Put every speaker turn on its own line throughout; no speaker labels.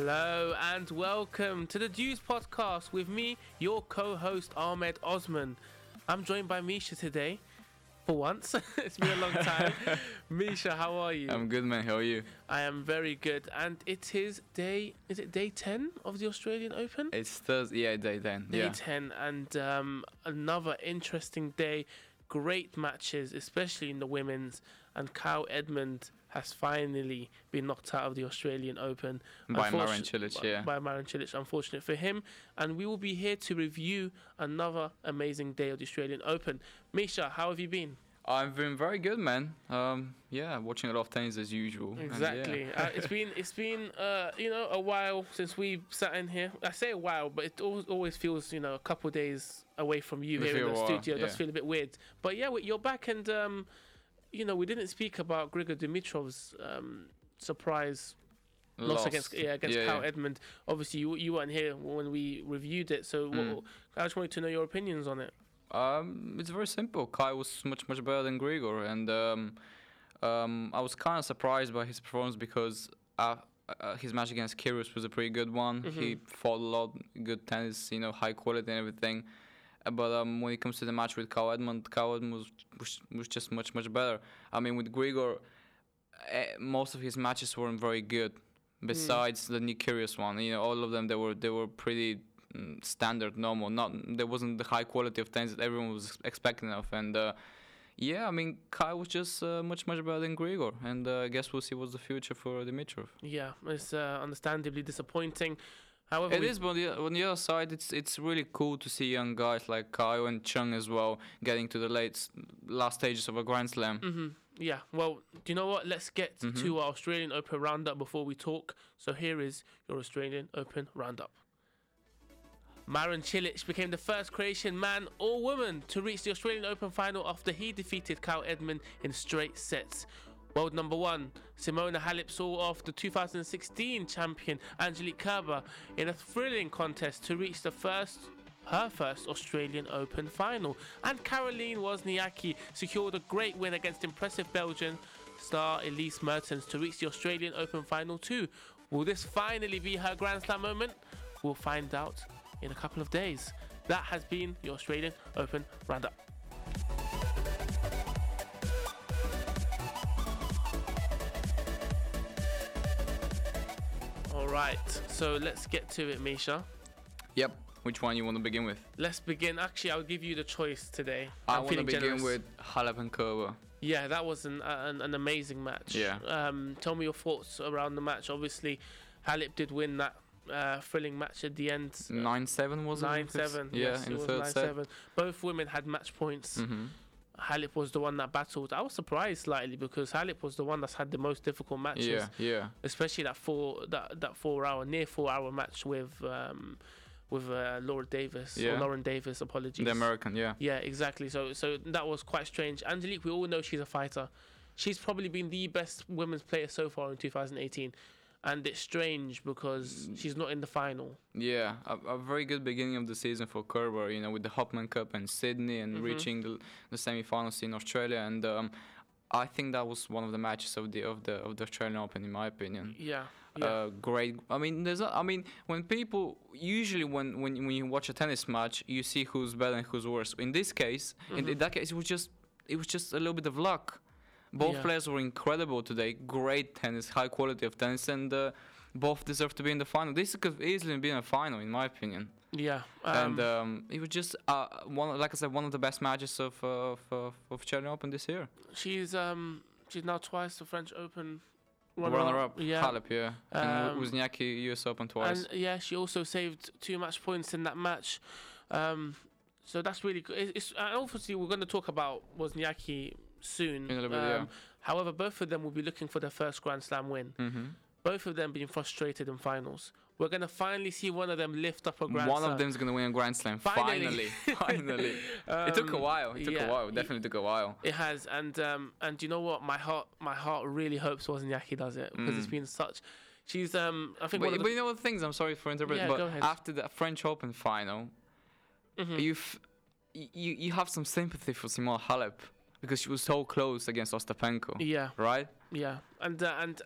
Hello and welcome to the Deuce podcast with me, your co-host Ahmed Osman. I'm joined by Mischa today. For once, it's been a long time. Mischa, how are you?
I'm good, man. How are you?
I am very good, and it is day. Is it day ten of the Australian Open?
It's Thursday. Yeah, day ten.
Day
yeah.
ten, and um, another interesting day. Great matches, especially in the women's. And Kyle Edmund has finally been knocked out of the Australian Open
By Marin Cilic, yeah.
By Marin Cilic, unfortunate for him. And we will be here to review another amazing day of the Australian Open. Mischa, how have you been?
I've been very good, man. Um, yeah, watching a lot of tennis as usual.
Exactly.
yeah.
uh, it's been it's been uh, you know a while since we sat in here. I say a while, but it al- always feels you know a couple of days away from you
It
here in the
while,
studio. It does feel a bit weird. But yeah, you're back, and um, you know we didn't speak about Grigor Dimitrov's um, surprise loss
Lost.
against yeah against
yeah,
Kyle
yeah.
Edmund. Obviously, you you weren't here when we reviewed it, so
Mm.
what, I just wanted to know your opinions on it.
Um, it's very simple. Kai was much much better than Grigor, and um, um, I was kind of surprised by his performance because uh, uh, his match against Kyrgios was a pretty good one. He fought a lot, good tennis, you know, high quality and everything. Uh, But um, when it comes to the match with Kyle Edmund, Kyle Edmund was, was was just much much better. I mean, with Grigor, uh, most of his matches weren't very good. Besides the Nick Kyrgios one, you know, all of them they were they were pretty mm, standard, normal. Not there wasn't the high quality of tennis that everyone was expecting of. And uh, yeah, I mean, Kai was just uh, much much better than Grigor, and uh, I guess we'll see what's the future for Dimitrov.
Yeah, it's uh, understandably disappointing. However,
It
we-
is, but on the, on the other side, it's it's really cool to see young guys like Kai and Chung as well getting to the late last stages of a Grand Slam.
Mhm. Yeah, well, do you know what? Let's get
Mm-hmm.
to our Australian Open roundup before we talk. So here is your Australian Open roundup. Marin Cilic became the first Croatian man or woman to reach the Australian Open final after he defeated Kyle Edmund in straight sets. World number one, Simona Halep saw off the 2016 champion Angelique Kerber in a thrilling contest to reach the first her first Australian Open final. And Caroline Wozniacki secured a great win against impressive Belgian star Elise Mertens to reach the Australian Open final too. Will this finally be her Grand Slam moment? We'll find out in a couple of days. That has been the Australian Open roundup. Right, so let's get to it, Mischa.
Yep. Which one you want to begin with?
Let's begin. Actually, I'll give you the choice today.
I
I'm
want to
feeling
begin
generous.
with Halep and Kerber.
Yeah, that was an, an an amazing match.
Yeah.
Um, tell me your thoughts around the match. Obviously, Halep did win that uh, thrilling match at the end.
Nine seven was it?
Nine seven.
Yeah,
yes,
in
it
the
was
third
nine
set.
seven. Both women had match points.
hmm
Halep was the one that battled. I was surprised slightly because Halep was the one that's had the most difficult matches.
Yeah, yeah.
Especially that four that that four hour near four hour match with um with uh, Laura Davis or Lauren Davis. Apologies.
The American, yeah.
Yeah, exactly. So so that was quite strange. Angelique, we all know she's a fighter. She's probably been the best women's player so far in 2018. And it's strange because she's not in the final.
Yeah, a, a very good beginning of the season for Kerber, you know, with the Hopman Cup and Sydney and
Mhm.
reaching the, the semi-finals in Australia, and um, I think that was one of the matches of the of the of the Australian Open, in my opinion.
Yeah. Yeah.
Uh, great. I mean, there's. A, I mean, when people usually when when when you watch a tennis match, you see who's better and who's worse. In this case, in, in that case, it was just it was just a little bit of luck. Both
Yeah.
players were incredible today. Great tennis, high quality of tennis, and uh, both deserve to be in the final. This could easily been a final, in my opinion.
yeah.
and
um,
um, it was just uh, one, like I said, one of the best matches of uh, of of, of Open this year.
she's um she's now twice the French Open
Runner,
runner-up.
up,
Yeah.
Halep, yeah, and
Um,
Wozniacki US Open twice.
And yeah, she also saved two match points in that match. Um, so that's really good. It's, it's, and obviously, we're going to talk about Wozniacki soon.
In a little bit, yeah.
However, both of them will be looking for their first Grand Slam win.
hmm
Both of them being frustrated in finals. We're going to finally see one of them lift up a Grand
One
Slam.
One of them's gonna win a Grand Slam.
Finally.
Finally, finally. it took a
Um,
while. It took
yeah,
a while. It definitely took a while.
It has, and um, and you know what? My heart, my heart really hopes Wozniacki does it because it's been such. She's um, I think
But, but you know what things. I'm sorry for interrupting.
Yeah,
but
go ahead.
after the French Open final,
Mhm.
you you you have some sympathy for Simona Halep. Because she was so close against Ostapenko,
Yeah,
right?
yeah, and uh, and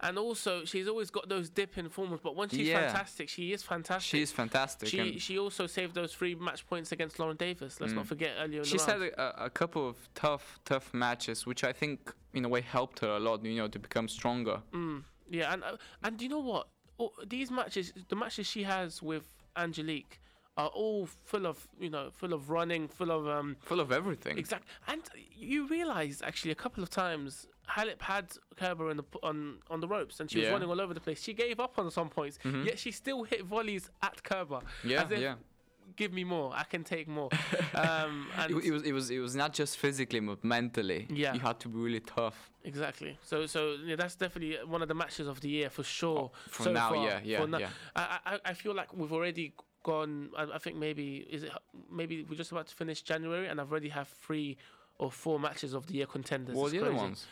and also she's always got those dip in forms, but when she's
Yeah.
fantastic, she is fantastic.
She is fantastic.
she she also saved those three match points against Lauren Davis. Let's not
Mm.
forget earlier
she's had a, a- a couple of tough, tough matches, which I think in a way helped her a lot. You know, to become stronger.
Mm, yeah, and uh, and you know what? Oh, these matches, the matches she has with Angelique, are all full of you know, full of running, full of um,
Full of everything.
exact. And you realize actually a couple of times Halep had Kerber in the, on on the ropes, and she was
Yeah.
running all over the place. She gave up on some points,
Mhm.
yet she still hit volleys at Kerber.
Yeah,
as if,
yeah.
Give me more. I can take more. um, and
It, it was, it was, it was not just physically, but mentally.
Yeah.
You had to be really tough.
Exactly. So, so yeah, that's definitely one of the matches of the year for sure.
For
so
now,
far.
yeah, yeah, yeah.
I, I, I feel like we've already gone. I, I think maybe is it maybe we're just about to finish January, and I've already have three or four matches of the year contenders.
What are the other ones?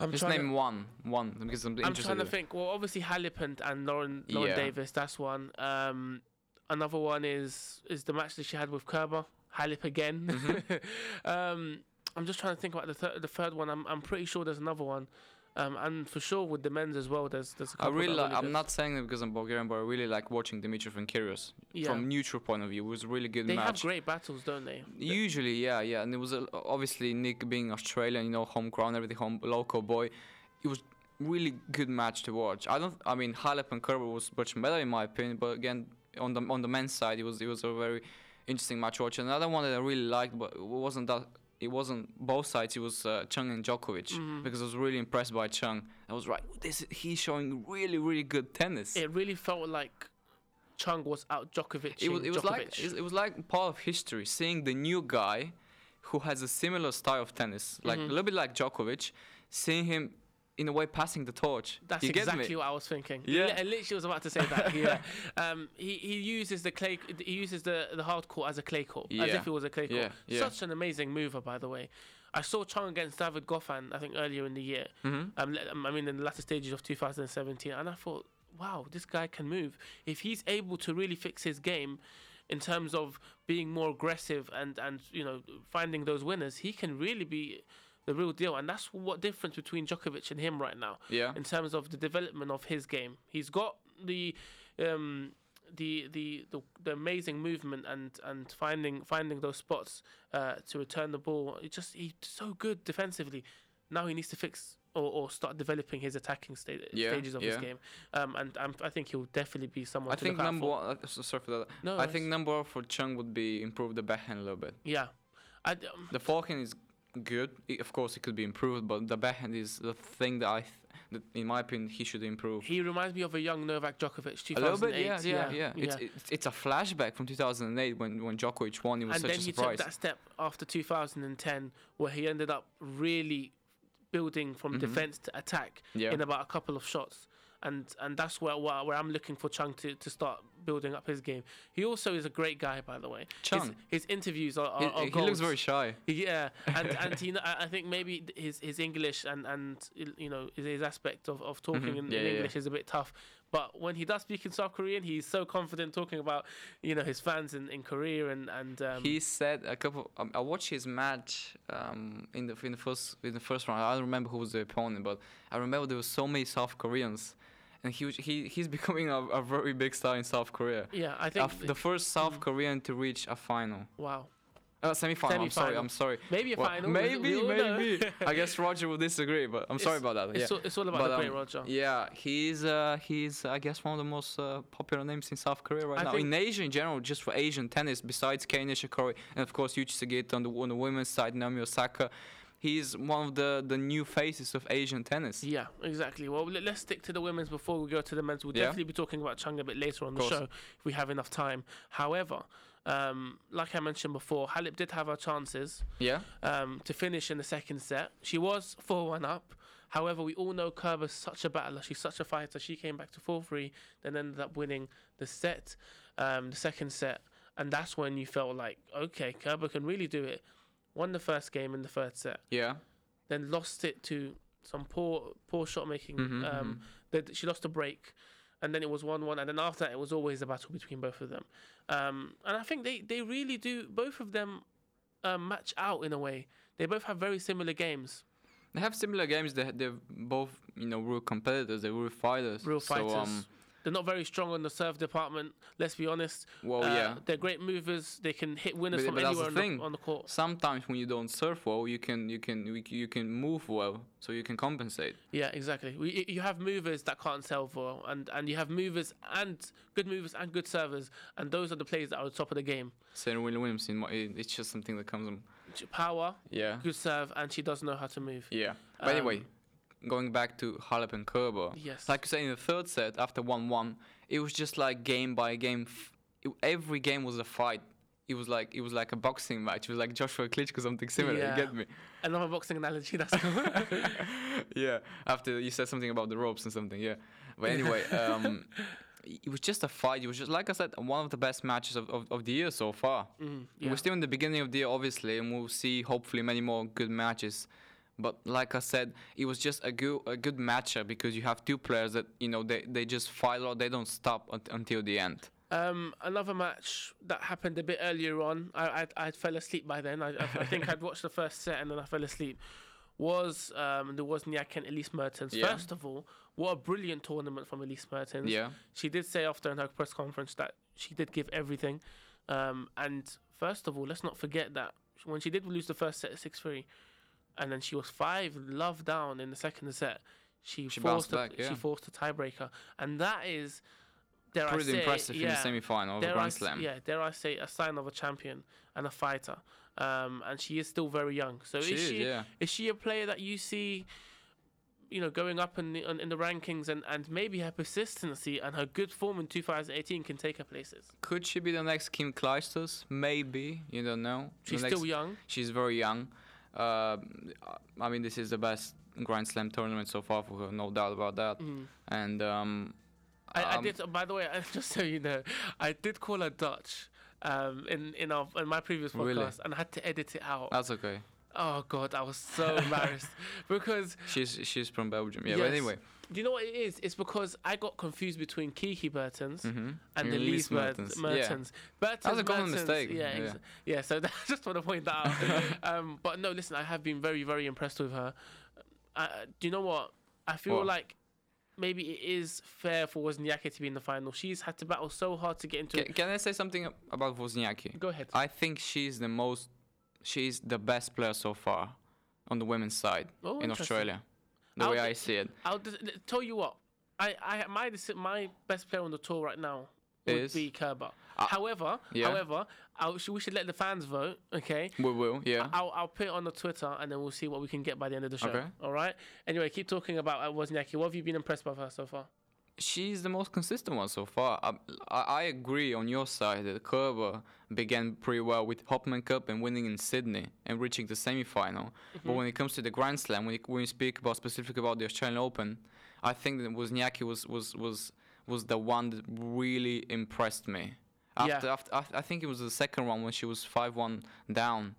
I'm
Just name
to,
one, one, because I'm
I'm trying to think. Well, obviously Halep and, and Lauren Lauren
Yeah.
Davis. That's one. Um, another one is is the match that she had with Kerber. Halep again.
Mm-hmm.
um, I'm just trying to think about the third the third one. I'm I'm pretty sure there's another one. Um, and for sure with the men's as well. There's there's a
I really like. I'm not saying it because I'm Bulgarian, but I really like watching Dimitrov and Kyrgios.
Yeah.
From neutral point of view, it was a really good match.
They have great battles, don't they?
Usually, yeah, yeah, and it was a, obviously Nick being Australian, you know, homegrown, everything, home local boy. It was really good match to watch. I don't. I mean, Halep and Kerber was much better in my opinion, but again, on the on the men's side, it was it was a very interesting match to watch. Another one that I really liked, but it wasn't that. It wasn't both sides. It was uh, Chung and Djokovic
Mhm.
because I was really impressed by Chung. I was right. This he's showing really really good tennis.
It really felt like Chung was out Djokovic.
it was, it was like it was like part of history seeing the new guy who has a similar style of tennis like
Mhm.
a little bit like Djokovic seeing him in a way passing the torch
That's
you
exactly what I was thinking.
Yeah.
I literally was about to say that. Yeah. um, he, he uses the clay. He uses the the hard court as a clay court, as if it was a clay court.
Yeah, yeah.
Such an amazing mover, by the way. I saw Chung against David Goffin, I think earlier in the year.
Mhm.
Um, um, I mean, in the latter stages of 2017, and I thought, wow, this guy can move. If he's able to really fix his game, in terms of being more aggressive and and you know finding those winners, he can really be the real deal. And that's what difference between Djokovic and him right now
yeah
in terms of the development of his game. He's got the um, the, the the the amazing movement and and finding finding those spots uh, to return the ball. It just he's so good defensively. Now he needs to fix or, or start developing his attacking sta-
Yeah,
stages of his game. Um, and um, I think he'll definitely be someone
I
to
think number
for.
one uh, sorry for that
No,
I think number one for Chung would be improve the backhand a little bit
yeah. I, um,
the forehand is good I- of course it could be improved but the backhand is the thing that I th- that in my opinion he should improve
he reminds me of a young Novak Djokovic. 2008.
a little bit, yeah, yeah, yeah.
yeah.
It's, it's it's a flashback from 2008 when when Djokovic won. It was
and
such
then he took that step after 2010 where he ended up really building from
Mhm.
defense to attack
yeah,
in about a couple of shots and and that's where where, where I'm looking for Chung to, to start building up his game. He also is a great guy, by the way. His,
Chung.
his interviews are, are,
he,
are
he
gold.
looks very shy.
Yeah, and and he, I think maybe his his English and and you know his, his aspect of, of talking
Mhm.
in,
Yeah,
in
yeah, yeah.
English is a bit tough. But when he does speak in South Korean, he's so confident talking about you know his fans in, in Korea and and um,
he said a couple. Um, I watched his match um, in the in the first in the first round. I don't remember who was the opponent, but I remember there were so many South Koreans, and he was, he he's becoming a, a very big star in South Korea.
yeah, I think
f- the first South
Mm.
Korean to reach a final,
wow,
uh, semi-final. I'm sorry. I'm sorry.
maybe a
Well,
final.
maybe,
we all know.
maybe. I guess Roger will disagree, but I'm sorry about that. Yeah.
It's, all, it's all about
But,
the great
um,
Roger.
Yeah, he's uh, he's I guess one of the most uh, popular names in South Korea right
I
now. In Asia in general, just for Asian tennis, besides Kei Nishikori and of course Yuji Sugita on the on the women's side, Naomi Osaka, he's one of the the new faces of Asian tennis.
Yeah, exactly. Well, let- let's stick to the women's before we go to the men's. We'll
Yeah.
definitely be talking about Chung a bit later on the show if we have enough time. However, um, like I mentioned before, Halep did have her chances
Yeah,
um, to finish in the second set. She was 4 1 up. However, we all know Kerber's such a battler. She's such a fighter. She came back to 4 3, then ended up winning the set, um, the second set. And that's when you felt like, okay, Kerber can really do it. Won the first game in the third set
yeah.
then lost it to some poor poor shot making.
Mhm,
um, that she lost a break, and then it was one one, and then after that it was always a battle between both of them. Um, and I think they they really do both of them um, match out in a way. They both have very similar games.
They have similar games. They they're both you know real competitors. They're real fighters.
Real
So,
fighters.
um,
They're not very strong on the serve department. Let's be honest.
well,
Uh,
yeah.
They're great movers. They can hit winners
But-
from
but that's the
anywhere on the, on the court.
Sometimes when you don't serve well, you can you can you can move well, so you can compensate.
Yeah, exactly. We, you have movers that can't serve well, and, and you have movers and good movers and good servers, and those are the players that are top of the game.
Serena Williams, in my, it's just something that comes. On,
Power,
yeah.
good serve, and she does know how to move.
Yeah. But anyway,
Um,
going back to Halep and Kerber.
Yes.
Like you said in the third set, after one-one, it was just like game by game. It, every game was a fight. It was like it was like a boxing match. It was like Joshua Klitschko, something similar.
Yeah.
You get me?
Another boxing analogy. That's cool.
yeah. After you said something about the ropes and something, yeah. But anyway, um, it was just a fight. It was just like I said, one of the best matches of, of, of the year so far.
Mm, yeah.
We're still in the beginning of the year, obviously, and we'll see hopefully many more good matches. But like I said, it was just a good a good matchup because you have two players that you know they, they just fight a lot. They don't stop un- until the end.
Um, another match that happened a bit earlier on. I I, I fell asleep by then. I, I, think I'd watched the first set and then I fell asleep. Was um there was Nyak and Elise Mertens.
Yeah.
First of all, what a brilliant tournament from Elise Mertens.
Yeah,
She did say after in her press conference that she did give everything. Um, and first of all, let's not forget that when she did lose the first set six three, and then she was five love down in the second set, she,
She
forced a,
back, yeah.
she forced a tiebreaker, and that is dare I say,
impressive in
yeah,
the semi-final of a
dare I
Grand Slam.
Yeah, dare I say a sign of a champion and a fighter. Um, and she is still very young. So
She
is
is,
she
yeah.
is she a player that you see, you know, going up in the, in in the rankings and, and maybe her persistency and her good form in 2018 can take her places?
Could she be the next Kim Clijsters? Maybe you don't know.
She's
next-
still young.
She's very young. Uh, I mean, this is the best Grand Slam tournament so far for her, no doubt about that.
Mhm.
And um,
I, I
um,
did. By the way, just so you know, I did call her Dutch um, in in our in my previous podcast,
Really?
and I had to edit it out.
That's okay.
oh God, I was so embarrassed because
She's she's from Belgium. Yeah,
Yes.
but anyway.
Do you know what it is? It's because I got confused between Kiki Bertens.
Mm-hmm.
and the Elise Mertens. Mertens. Mertens.
That was a common
Mertens,
mistake,
Yeah,
yeah.
ex- yeah. So I just want to point that out. um, but no, listen, I have been very, very impressed with her. Uh, do you know what? I feel
What?
like maybe it is fair for Wozniacki to be in the final. She's had to battle so hard to get into
Can,
it.
can I say something about Wozniacki?
Go ahead.
I think she's the most, she's the best player so far on the women's side
Oh,
in. Australia. The
I'll
way I see it
I'll just, tell you what. I, I my my best player on the tour right now would
Is?
be Kerber.
Uh,
however,
yeah.
however, I'll, we should let the fans vote. Okay.
we will. Yeah.
I'll, I'll put it on the Twitter and then we'll see what we can get by the end of the show.
Okay.
All right. Anyway, keep talking about uh, Wozniacki. What have you been impressed by her so far?
She's the most consistent one so far. I, I, agree on your side that Kerber began pretty well with Hopman Cup and winning in Sydney and reaching the semi-final. But mm-hmm. when it comes to the Grand Slam, when you, when you speak about specific about the Australian Open, I think that Wozniacki was was was was the one that really impressed me.
Yeah.
After, after, after I think it was the second one when she was five-one down.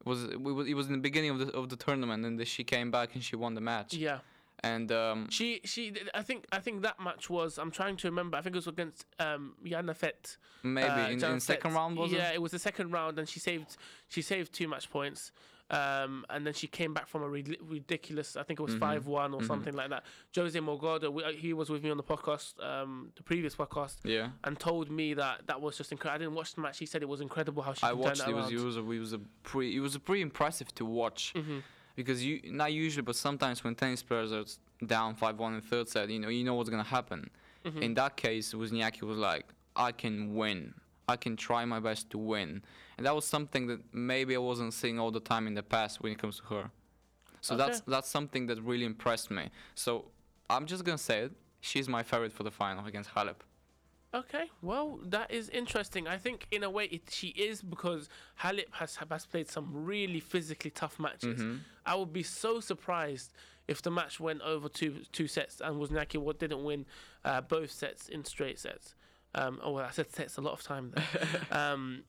It was it was it was in the beginning of the of the tournament and she came back and she won the match.
Yeah.
And um,
She she I think I think that match was I'm trying to remember. I think it was against um Jana Fett.
maybe
uh,
in, in second round was it?
Yeah, it was the second round and she saved she saved two match points. Um, and then she came back from a rid- ridiculous, I think it was
Mhm.
5 one or
Mhm.
something like that. Jose Morgado, we- uh, he was with me on the podcast, um, the previous podcast,
Yeah.
and told me that that was just incredible. I didn't watch the match. He said it was incredible how she
I watched it
it
was it was a, it was a pretty it was a pretty impressive to watch
Mhm.
Because you not usually but sometimes when tennis players are down five one in third set you know you know what's gonna happen.
Mhm.
In that case, Wozniacki was like I can win. I can try my best to win, and that was something that maybe I wasn't seeing all the time in the past when it comes to her. So that's that's something that really impressed me. So I'm just gonna say it. She's my favorite for the final against Halep.
Okay, well, that is interesting. I think in a way it, she is because Halep has has played some really physically tough matches.
Mhm.
I would be so surprised if the match went over two two sets and Wozniacki what didn't win uh, both sets in straight sets. Um, oh, well, I said sets a lot of time there. um,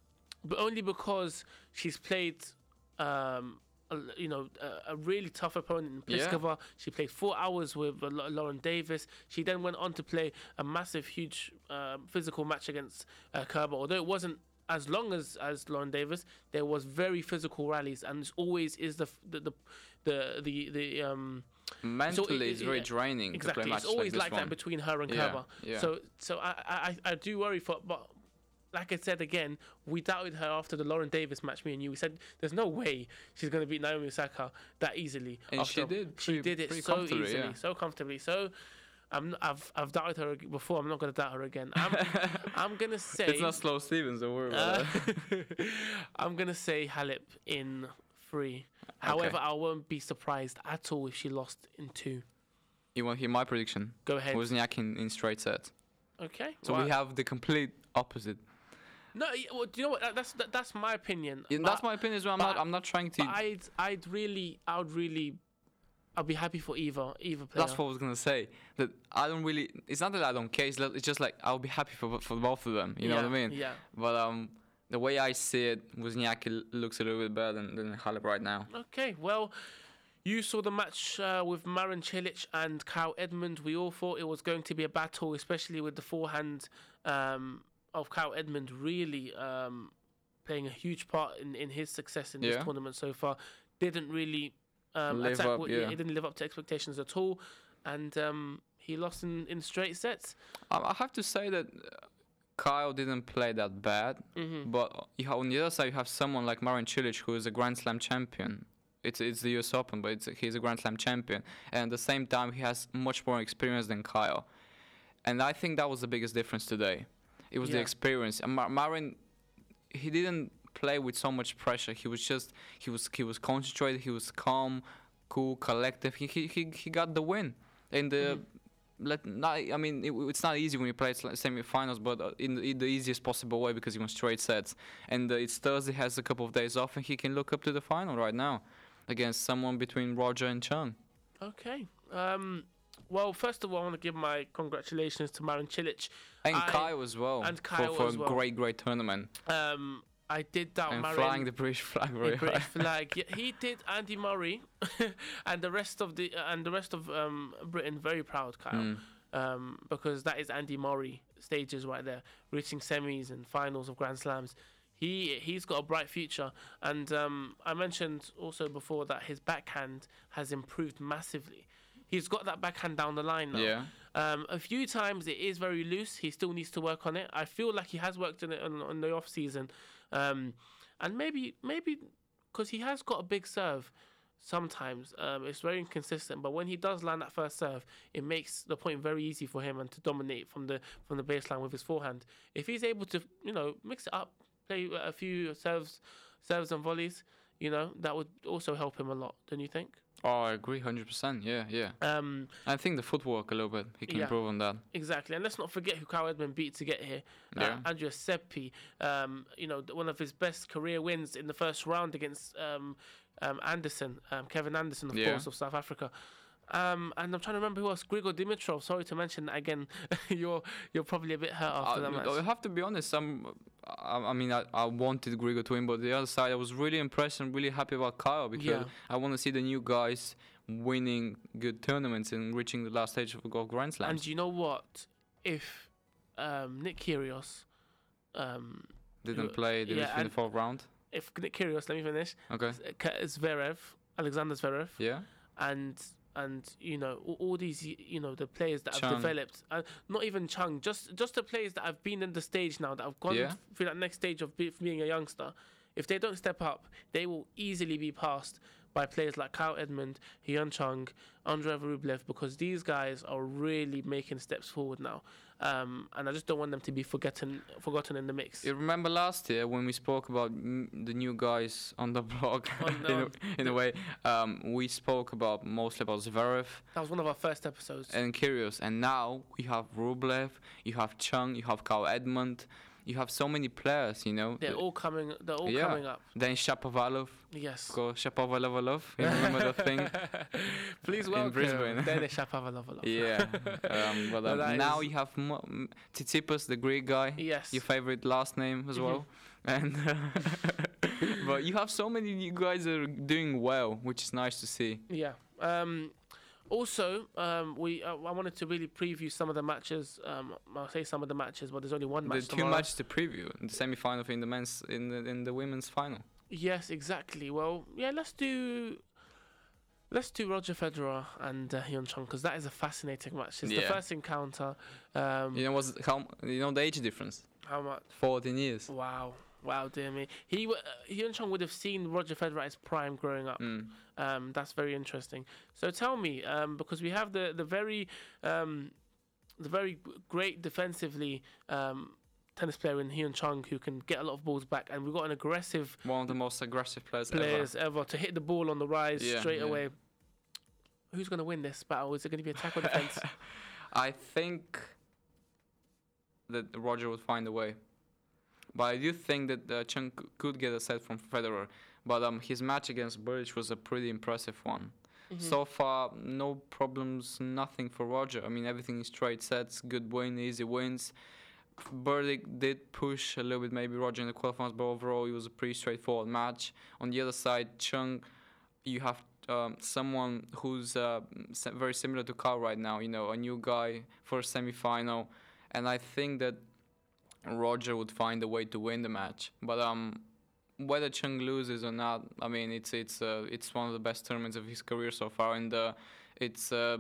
but only because she's played, um, a, you know, a, a really tough opponent in
Yeah.
Pliskova. She played four hours with uh, Lauren Davis. She then went on to play a massive, huge uh, physical match against uh, Kerber. Although it wasn't as long as as Lauren Davis, there was very physical rallies, and it's always is the the the the the, the um
Mentally,
it-
it's very
yeah,
draining to
exactly.
play
It's always
like,
like, that between her and
Yeah,
Kerber.
yeah.
So so I, I I do worry for but. Like I said again, we doubted her after the Lauren Davis match. Me and you, we said there's no way she's going to beat Naomi Osaka that easily.
And she did
She
pretty-
did it so easily,
yeah.
so comfortably. So, I'm I've I've doubted her before. I'm not going to doubt her again. I'm I'm gonna say
It's not Sloane Stevens, don't worry about
uh,
that.
I'm gonna say Halep in three. However, I won't be surprised at all if she lost in two.
You want to hear my prediction?
Go ahead.
Wozniak in, in straight sets.
Okay.
So
right.
we have the complete opposite.
No. Well, do you know what? That's that, that's my opinion.
Yeah, that's my opinion as well. I'm not. I'm not trying to.
But I'd I'd really I would really I'd be happy for either either player.
That's what I was gonna say. That I don't really. It's not that I don't care. It's, it's just like I'll be happy for for both of them. You know what I mean?
Yeah.
But um, the way I see it, Wozniacki looks a little bit better than, than Halep right now.
Okay. Well. You saw the match uh, with Marin Cilic and Kyle Edmund. We all thought it was going to be a battle, especially with the forehand um, of Kyle Edmund really um, playing a huge part in, in his success in this
Yeah.
tournament so far. Didn't really um,
Live
attack,
up,
what-
yeah.
He didn't live up to expectations at all, and um, he lost in, in straight sets.
I, have to say that uh, Kyle didn't play that bad.
hmm
But you have, on the other side, you have someone like Marin Cilic, who is a Grand Slam champion. It's it's the U.S. Open, but it's, he's a Grand Slam champion, and at the same time, he has much more experience than Kyle. And I think that was the biggest difference today. It was the experience. And Mar- Marin, he didn't play with so much pressure. He was just he was he was concentrated. He was calm, cool, collective. He he he, he got the win. And the
Mhm.
let not I mean it, it's not easy when you play semi semi-finals, but uh, in, the- in the easiest possible way because he won straight sets. And uh, it's Thursday has a couple of days off, and he can look up to the final right now against someone between Roger and Chung.
Okay. Um, well, first of all, I want to give my congratulations to Marin Cilic.
And
I-
Kyle as well.
and
for-
Kyle
for,
as
a great great tournament
Um, I did doubt
and
Marin.
flying the British flag
the
very
British
high.
flag. Yeah, he did Andy Murray and the rest of the and the rest of um, Britain very proud, Kyle,
Mm.
um, because that is Andy Murray stages right there, reaching semis and finals of Grand Slams. He he's got a bright future, and um, I mentioned also before that his backhand has improved massively. He's got that backhand down the line now.
Yeah.
Um, a few times it is very loose. He still needs to work on it. I feel like he has worked on it on, on the off season, um, and maybe maybe because he has got a big serve. Sometimes um, it's very inconsistent, but when he does land that first serve, it makes the point very easy for him and to dominate from the from the baseline with his forehand. If he's able to, you know, mix it up, play a few serves, serves and volleys, you know, that would also help him a lot. Don't you think?
Oh, I agree, hundred percent. Yeah, yeah.
Um,
I think the footwork a little bit. He can
Yeah.
improve on that.
Exactly, and let's not forget who Kyle Edmund beat to get here.
Yeah.
Uh, Andrea Seppi, um, you know, one of his best career wins in the first round against um, um, Anderson, um, Kevin Anderson, of
Yeah.
course, of South Africa. Um, and I'm trying to remember who else. Grigor Dimitrov. Sorry to mention that again. you're you're probably a bit hurt after that
I,
match.
I have to be honest. I'm, I, I mean, I, I wanted Grigor to win, but the other side, I was really impressed and really happy about Kyle because
Yeah.
I want to see the new guys winning good tournaments and reaching the last stage of Golf Grand Slam.
And you know what? If um, Nick Kyrgios, um,
Didn't
who-
play, didn't
yeah,
win the fourth round.
if Nick Kyrgios, let me finish.
Okay.
Zverev, Alexander Zverev,
Yeah.
and and you know all, all these you know the players that have developed uh, not even Chung just just the players that have been in the stage now that have gone
Yeah.
through that next stage of be, being a youngster if they don't step up they will easily be passed by players like Kyle Edmund, Hyun Chung, Andrei Rublev because these guys are really making steps forward now. Um, and I just don't want them to be forgotten forgotten in the mix.
You remember last year when we spoke about the new guys on the block?
On
in, a, in a way, um, we spoke about mostly about Zverev.
That was one of our first episodes.
And Kyrgios, and now we have Rublev, you have Chung, you have Kyle Edmund, you have so many players, you know.
they're all coming they're all
Yeah.
coming up
Then Shapovalov,
yes
go Shapovalov, you remember the thing?
Please
in
welcome
Brisbane.
Denis Shapovalov.
Yeah. Um, but
Well,
um,
that
now
is-
you have Mo- M- Tsitsipas, the Greek guy.
Yes.
Your favorite last name as well, and but you have so many new guys that are doing well, which is nice to see.
Yeah. Um, Also, um, we uh, I wanted to really preview some of the matches. Um, I'll say some of the matches, but there's only one match
the two matches to preview the semi-final in the men's in the in the women's final.
Yes, exactly. Well, yeah, let's do let's do Roger Federer and uh, Hyun Chung because that is a fascinating match. It's the first encounter. Um,
You know what's how you know the age difference?
How much?
14 years.
Wow, wow, dear me. He uh, Hyun Chung would have seen Roger Federer at his prime growing up.
Mm.
Um, that's very interesting. So tell me, um, because we have the the very um, the very great defensively um, tennis player in Hyun Chung who can get a lot of balls back, and we've got an aggressive
One of the most aggressive players,
players ever, to hit the ball on the rise
Yeah,
straight
yeah.
away. Who's going to win this battle? Is it going to be attack or defense?
I think that Roger would find a way. But I do think that uh, Chung could get a set from Federer. But um, his match against Berdych was a pretty impressive one.
Mhm.
So far, no problems, nothing for Roger. I mean, everything is straight sets, good win, easy wins. Berdych did push a little bit, maybe Roger in the qualifiers, but overall, it was a pretty straightforward match. On the other side, Chung, you have um, someone who's uh, very similar to Carl right now, you know, a new guy for a semi final. And I think that Roger would find a way to win the match. But um, whether Chung loses or not, I mean, it's it's uh, it's one of the best tournaments of his career so far, and uh, it's uh,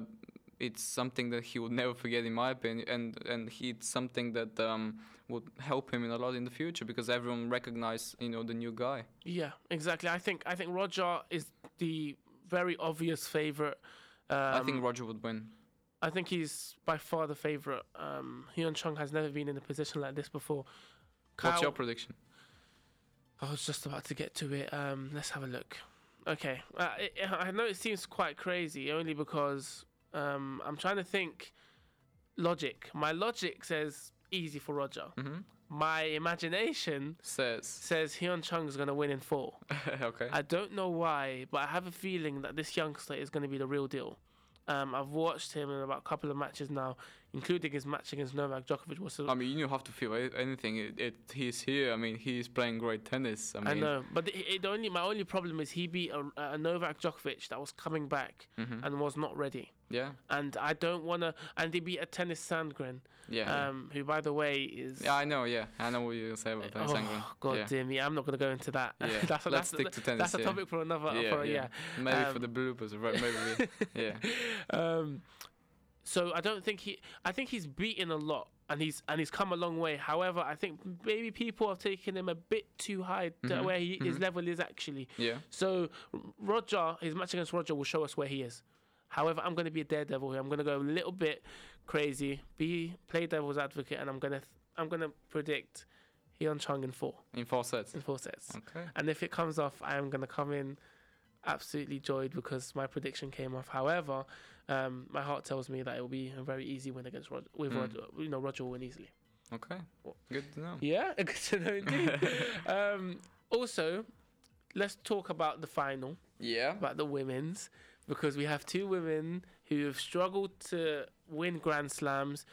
it's something that he would never forget, in my opinion, and and he, it's something that um, would help him in a lot in the future because everyone recognize you know the new guy.
yeah, exactly. I think I think Roger is the very obvious favorite. Um,
I think Roger would win.
I think he's by far the favorite. Um, Hyun Chung has never been in a position like this before.
What's your prediction?
I was just about to get to it. Um, let's have a look. Okay, uh, it, I know it seems quite crazy, only because um, I'm trying to think. Logic. My logic says easy for Roger.
hmm
My imagination
Says
says Hyun Chung is going to win in four.
okay.
I don't know why, but I have a feeling that this youngster is going to be the real deal. Um, I've watched him in about a couple of matches now, including his match against Novak Djokovic. Was
I mean, you don't have to feel anything. It, it he's here. I mean, he's playing great tennis. I
I know, but it, it only my only problem is he beat a, a Novak Djokovic that was coming back
mhm.
and was not ready,
yeah,
and I don't want to. And he beat a Tennys Sandgren,
yeah.
um, who by the way is.
Yeah, I know. Yeah, I know what you're gonna say about Dennis
Oh
Sandgren.
God
yeah.
dear me! I'm not going to go into that.
Yeah.
that's a,
Let's
that's,
stick to tennis.
that's a topic for another.
Yeah,
for,
yeah.
yeah.
Maybe for
Um,
the bloopers, right? Maybe. yeah.
Um, so I don't think he. I think he's beaten a lot, and he's and he's come a long way. However, I think maybe people have taken him a bit too high to
Mhm,
where he, his
mhm.
level is actually.
Yeah.
So Roger, his match against Roger will show us where he is. However, I'm going to be a daredevil here. I'm going to go a little bit crazy, be play devil's advocate, and I'm going to th- I'm going to predict Hyun Chung in four
In four sets.
in four sets.
Okay.
And if it comes off, I am going to come in absolutely joyed because my prediction came off. However, um, my heart tells me that it will be a very easy win against Roger. With
Mm.
Roger, you know, Roger will win easily.
Okay.
Well-
Good to know.
Yeah, good to know indeed. um, also, let's talk about the final,
Yeah.
about the women's, because we have two women who have struggled to win Grand Slams,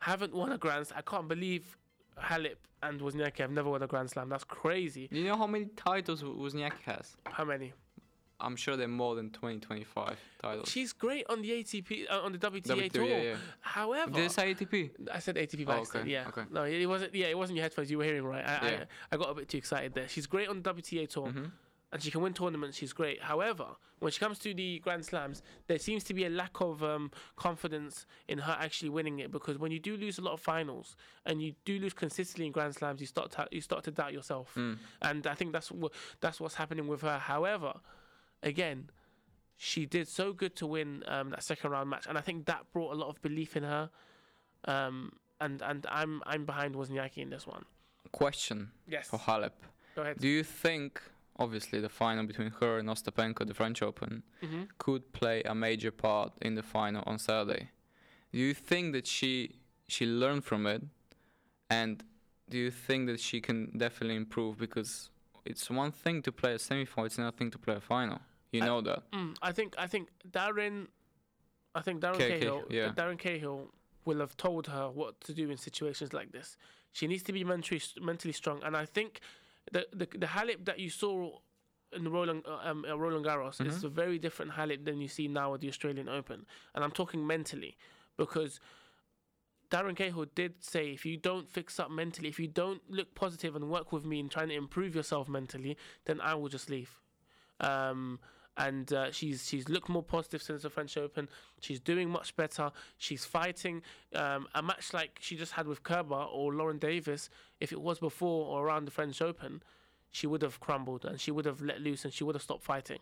haven't won a Grand Slam. I can't believe Halep and Wozniacki have never won a Grand Slam. That's crazy.
Do you know how many titles Wozniacki has?
How many?
I'm sure they're more than 20, 25 titles.
She's great on the ATP, uh, on the WTA
WTA,
tour.
yeah, yeah.
However,
Did it say ATP?
I said ATP
Oh, okay,
Yeah.
okay.
No, it wasn't. Yeah, it wasn't your headphones. You were hearing right. I,
Yeah.
I, I got a bit too excited there. She's great on the WTA tour,
hmm
and she can win tournaments. She's great. However, when she comes to the Grand Slams, there seems to be a lack of um, confidence in her actually winning it because when you do lose a lot of finals and you do lose consistently in Grand Slams, you start to, you start to doubt yourself.
Mm.
and I think that's what that's what's happening with her. However, again, she did so good to win um, that second round match, and I think that brought a lot of belief in her. Um, and and I'm I'm behind Wozniacki in this one.
Question
Yes,
for Halep.
go ahead.
Do you think, obviously, the final between her and Ostapenko, the French Open,
hmm
could play a major part in the final on Saturday? Do you think that she she learned from it, and do you think that she can definitely improve? Because it's one thing to play a semi-final, it's another thing to play a final. You
I-
know that.
Mm, I think I think Darren, I think Darren
Ca-
Cahill,
yeah.
Darren Cahill will have told her what to do in situations like this. She needs to be mentally mentally strong, and I think the the the Halep that you saw in Roland uh, um, uh, Roland Garros is
Mm-hmm.
a very different Halep than you see now at the Australian Open, and I'm talking mentally because Darren Cahill did say if you don't fix up mentally, if you don't look positive and work with me in trying to improve yourself mentally, then I will just leave. Um, and uh, she's she's looked more positive since the French Open. She's doing much better. She's fighting um, a match like she just had with Kerber or Lauren Davis. If it was before or around the French Open, she would have crumbled and she would have let loose and she would have stopped fighting.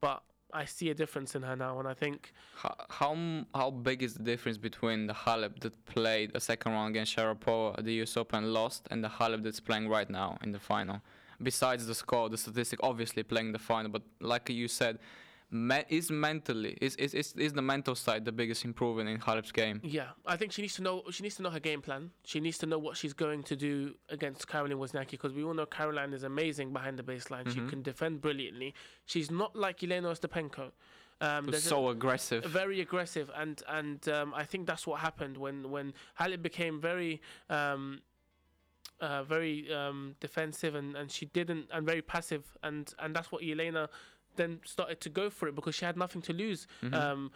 But I see a difference in her now, and I think
How how, how big is the difference between the Halep that played a second round against Sharapova at the US Open lost, and the Halep that's playing right now in the final? Besides the score, the statistic, obviously playing the final, but like you said, me- is mentally is, is is is the mental side the biggest improvement in Halep's game?
Yeah, I think she needs to know. She needs to know her game plan. She needs to know what she's going to do against Caroline Wozniacki because we all know Caroline is amazing behind the baseline. She can defend brilliantly. She's not like Elena Ostapenko. Um, there's a-
so aggressive.
very aggressive, and and um, I think that's what happened when when Halep became very. Um, uh, very um, defensive and, and she didn't and very passive. And, and that's what Elena then started to go for it because she had nothing to lose um,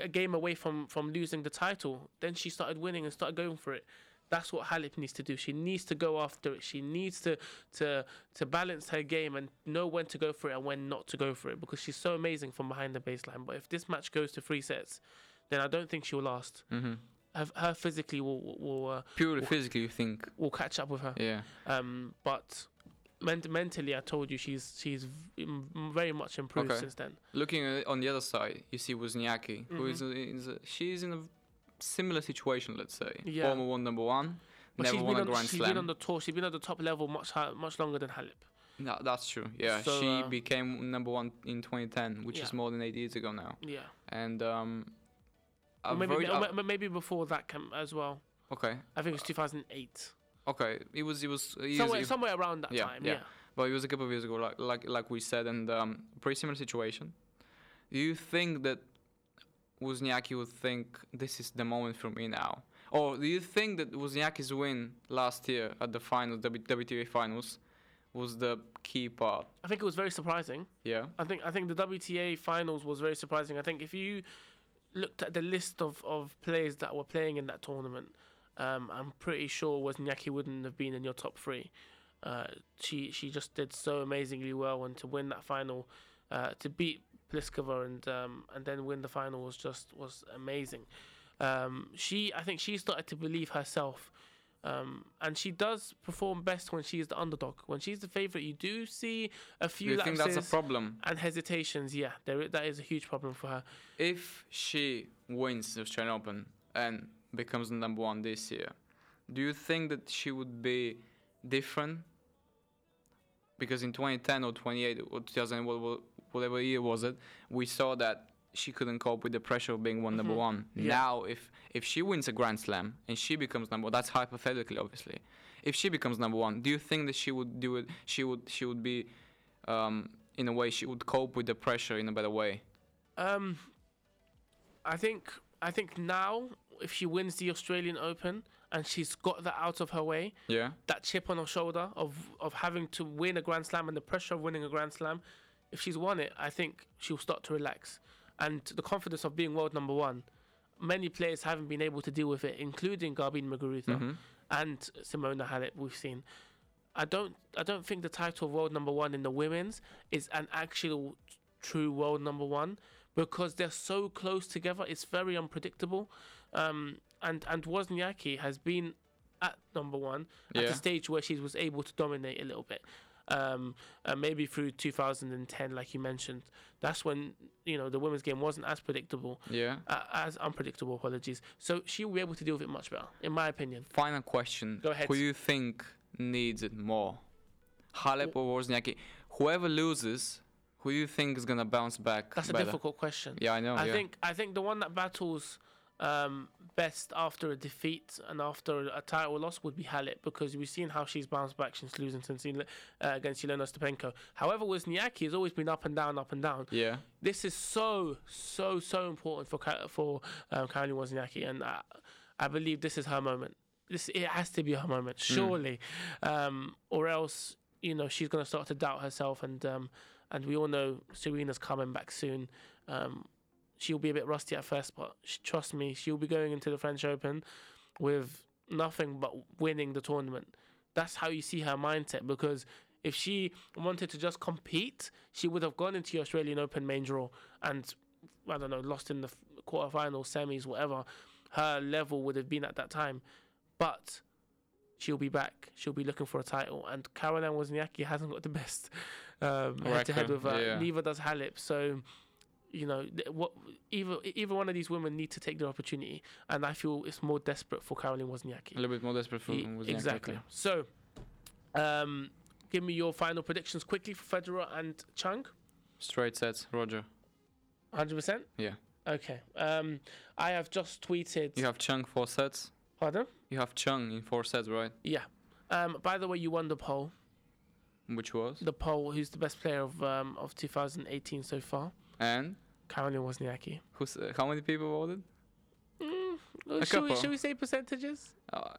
a game away from, from losing the title. Then she started winning and started going for it. That's what Halep needs to do. She needs to go after it. She needs to to to balance her game and know when to go for it and when not to go for it because she's so amazing from behind the baseline. But if this match goes to three sets then I don't think she'll last.
Hmm
her, her physically will will will, uh,
Purely physically, you think?
will catch up with her
Yeah.
um, but ment- mentally, I told you she's she's very much improved
Okay.
since then.
Looking on the other side, you see Wozniacki, who is, a, is a, she's in a similar situation, let's say.
Yeah.
Former one number one,
But
never
she's
won
been
a
on
Grand
she's
Slam.
been on the tour. She's been at the top level much high, much longer than Halep.
No, that's true. Yeah,
So,
she
uh,
became number one in 2010, which is more than eight years ago now.
Yeah,
And um,
or maybe
heard-
or
I've-
maybe before that cam- as well.
okay,
I think it was 2008,
okay. It was it was he was-
somewhere
he-
somewhere around that
yeah,
time.
yeah.
Yeah.
but it was a couple of years ago, like like like we said, and um, pretty similar situation. Do you think that Wozniacki would think this is the moment for me now, or do you think that Wozniacki's win last year at the finals, the WTA finals, was the key part?
I think it was very surprising.
Yeah.
I think I think the WTA finals was very surprising. I think if you looked at the list of, of players that were playing in that tournament, um, I'm pretty sure Wozniacki wouldn't have been in your top three. Uh, she she just did so amazingly well, and to win that final, uh, to beat Pliskova and um, and then win the final was just was amazing. Um, she I think she started to believe herself. Um, and she does perform best when she's the underdog. When she's the favorite, you do see a few
Do you think
lapses
that's a problem?
and hesitations, yeah, there that is a huge problem for her.
If she wins the Australian Open and becomes the number one this year, do you think that she would be different? Because in 2010 or 28 or 2000, wha- wha- whatever year was it, we saw that she couldn't cope with the pressure of being one number
Mhm.
one.
Yeah.
Now, if if she wins a Grand Slam and she becomes number, one, that's hypothetically, obviously. If she becomes number one, do you think that she would do it? She would she would be, um, in a way, she would cope with the pressure in a better way.
Um, I think I think now if she wins the Australian Open and she's got that out of her way,
Yeah.
that chip on her shoulder of of having to win a Grand Slam and the pressure of winning a Grand Slam, if she's won it, I think she'll start to relax, and the confidence of being world number one. Many players haven't been able to deal with it, including Garbine Muguruza
Mhm.
and Simona Halep. We've seen. I don't. I don't think the title of world number one in the women's is an actual true world number one because they're so close together. It's very unpredictable. Um, and and Wozniacki has been at number one at
Yeah.
the stage where she was able to dominate a little bit. Um, uh, maybe through 2010, like you mentioned, that's when you know the women's game wasn't as predictable,
Yeah.
uh, as unpredictable. Apologies. So she will be able to deal with it much better, in my opinion.
Final question.
Go ahead.
Who you think needs it more? Halep or Wozniacki? Whoever loses, who you think is gonna bounce back?
That's a difficult question.
Yeah, I know.
I
yeah.
think I think the one that battles um, best after a defeat and after a title loss would be Halep because we've seen how she's bounced back since losing since uh, against Elena Stepenko. However, Wozniacki has always been up and down, up and down.
Yeah.
This is so so so important for for um, Caroline Wozniacki, and I, I believe this is her moment. This it has to be her moment, surely, um, or else you know she's gonna start to doubt herself, and um, and we all know Serena's coming back soon. Um, she'll be a bit rusty at first, but sh- trust me, she'll be going into the French Open with nothing but winning the tournament. That's how you see her mindset because if she wanted to just compete, she would have gone into the Australian Open main draw and I don't know, lost in the quarterfinals, semis, whatever. Her level would have been at that time, but she'll be back. She'll be looking for a title, and Caroline Wozniacki hasn't got the best um, head to head with her.
yeah.
Neither does Halep. So, you know, what either either one of these women need to take their opportunity, and I feel it's more desperate for Caroline Wozniacki.
A little bit more desperate for
E-
Wozniacki,
exactly. So, um, give me your final predictions quickly for Federer and Chung.
Straight sets, Roger.
Hundred percent.
Yeah.
Okay. Um, I have just tweeted.
You have Chung four sets.
Pardon?
You have Chung in four sets, right?
Yeah. Um, by the way, you won the poll.
Which was?
The poll. Who's the best player of um of 2018 so far?
And
Caroline Wozniacki.
who's? Uh, how many people voted?
Mm,
A
should, we, should we say percentages?
Uh,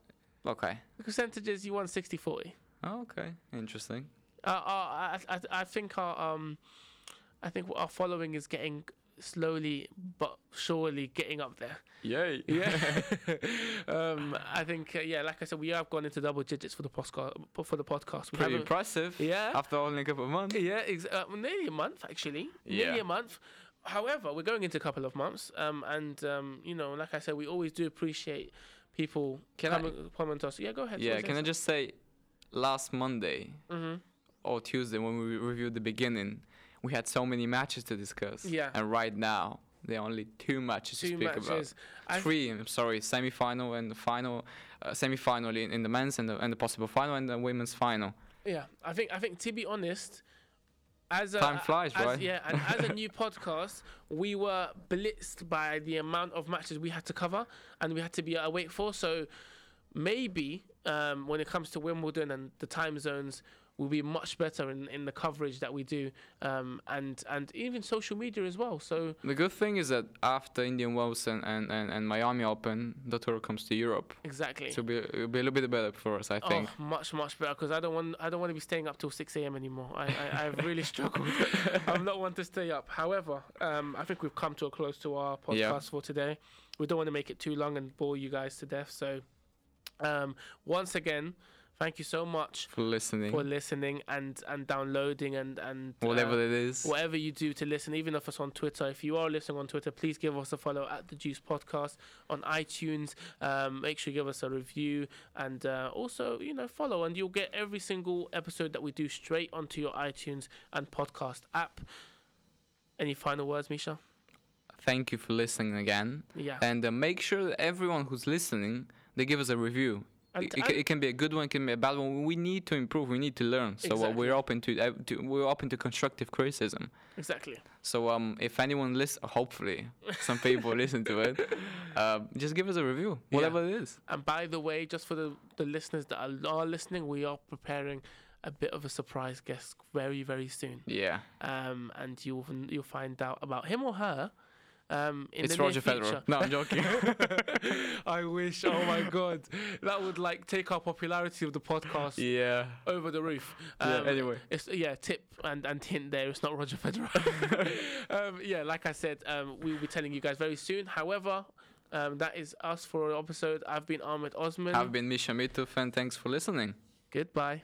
okay.
Percentages you won 60-40.
Oh, okay. Interesting.
Uh, uh, I, I, I think our um, I think our following is getting slowly but surely getting up there.
Yay.
Yeah. um, I think uh, yeah, like I said, we have gone into double digits for the podcast. For the podcast, we
Pretty impressive.
Yeah.
After only a couple of months.
Yeah, ex- uh, nearly a month actually. Nearly a month. However, we're going into a couple of months, um, and um, you know, like I said, we always do appreciate people
Can I-
comment us. Yeah, go ahead.
Yeah. Can I just say, last Monday
Mm-hmm.
or Tuesday when we reviewed the beginning, we had so many matches to discuss.
Yeah.
And right now, there are only two matches to
Two
speak about.
matches. I-
Three, I'm sorry, semi-final and the final, uh, semi-final in, in the men's and the, and the possible final and the women's final.
Yeah, I think I think to be honest, as a,
Time flies,
as,
right?
Yeah, and as a new podcast, we were blitzed by the amount of matches we had to cover and we had to be awake for. So maybe um, when it comes to Wimbledon and the time zones, we'll be much better in, in the coverage that we do, um, and and even social media as well. So
The good thing is that after Indian Wells and, and, and, and Miami Open, the tour comes to Europe.
exactly.
So it'll be, it'll be a little bit better for us, I think.
Oh, much much better because I don't want I don't want to be staying up till six a.m. anymore. I, I I've really struggled. I'm not one to stay up. However, um, I think we've come to a close to our podcast
Yeah.
for today. We don't want to make it too long and bore you guys to death. So, um, once again, thank you so much
For listening,
for listening and and downloading and and
whatever
uh,
it is.
whatever you do to listen, even if it's on Twitter. If you are listening on Twitter, please give us a follow at the Deuce Podcast on iTunes. Um, make sure you give us a review and uh, also, you know, follow, and you'll get every single episode that we do straight onto your iTunes and podcast app. Any final words, Mischa?
Thank you for listening again.
Yeah.
And uh, make sure that everyone who's listening, they give us a review. It, it, ca-
and-
it can be a good one, it can be a bad one. We need to improve. We need to learn. So uh,
Exactly.
we're open to, uh, to we're open to constructive criticism.
Exactly.
So um, if anyone listens, hopefully some people listen to it, uh, just give us a review,
Yeah.
whatever it is.
And by the way, just for the, the listeners that are, are listening, we are preparing a bit of a surprise guest very, very soon.
Yeah,
um, and you'll you'll find out about him or her. Um, in
it's
the
Roger. Federer. No, I'm joking.
I wish. Oh my god, that would like take our popularity of the podcast
yeah.
over the roof.
Yeah,
Um,
anyway.
it's yeah. Tip and and hint there. It's not Roger Federer. um, yeah, like I said, um, we will be telling you guys very soon. However. Um, that is us for an episode. I've been Ahmed Osman.
I've been Mischa Mituf, and thanks for listening.
Goodbye.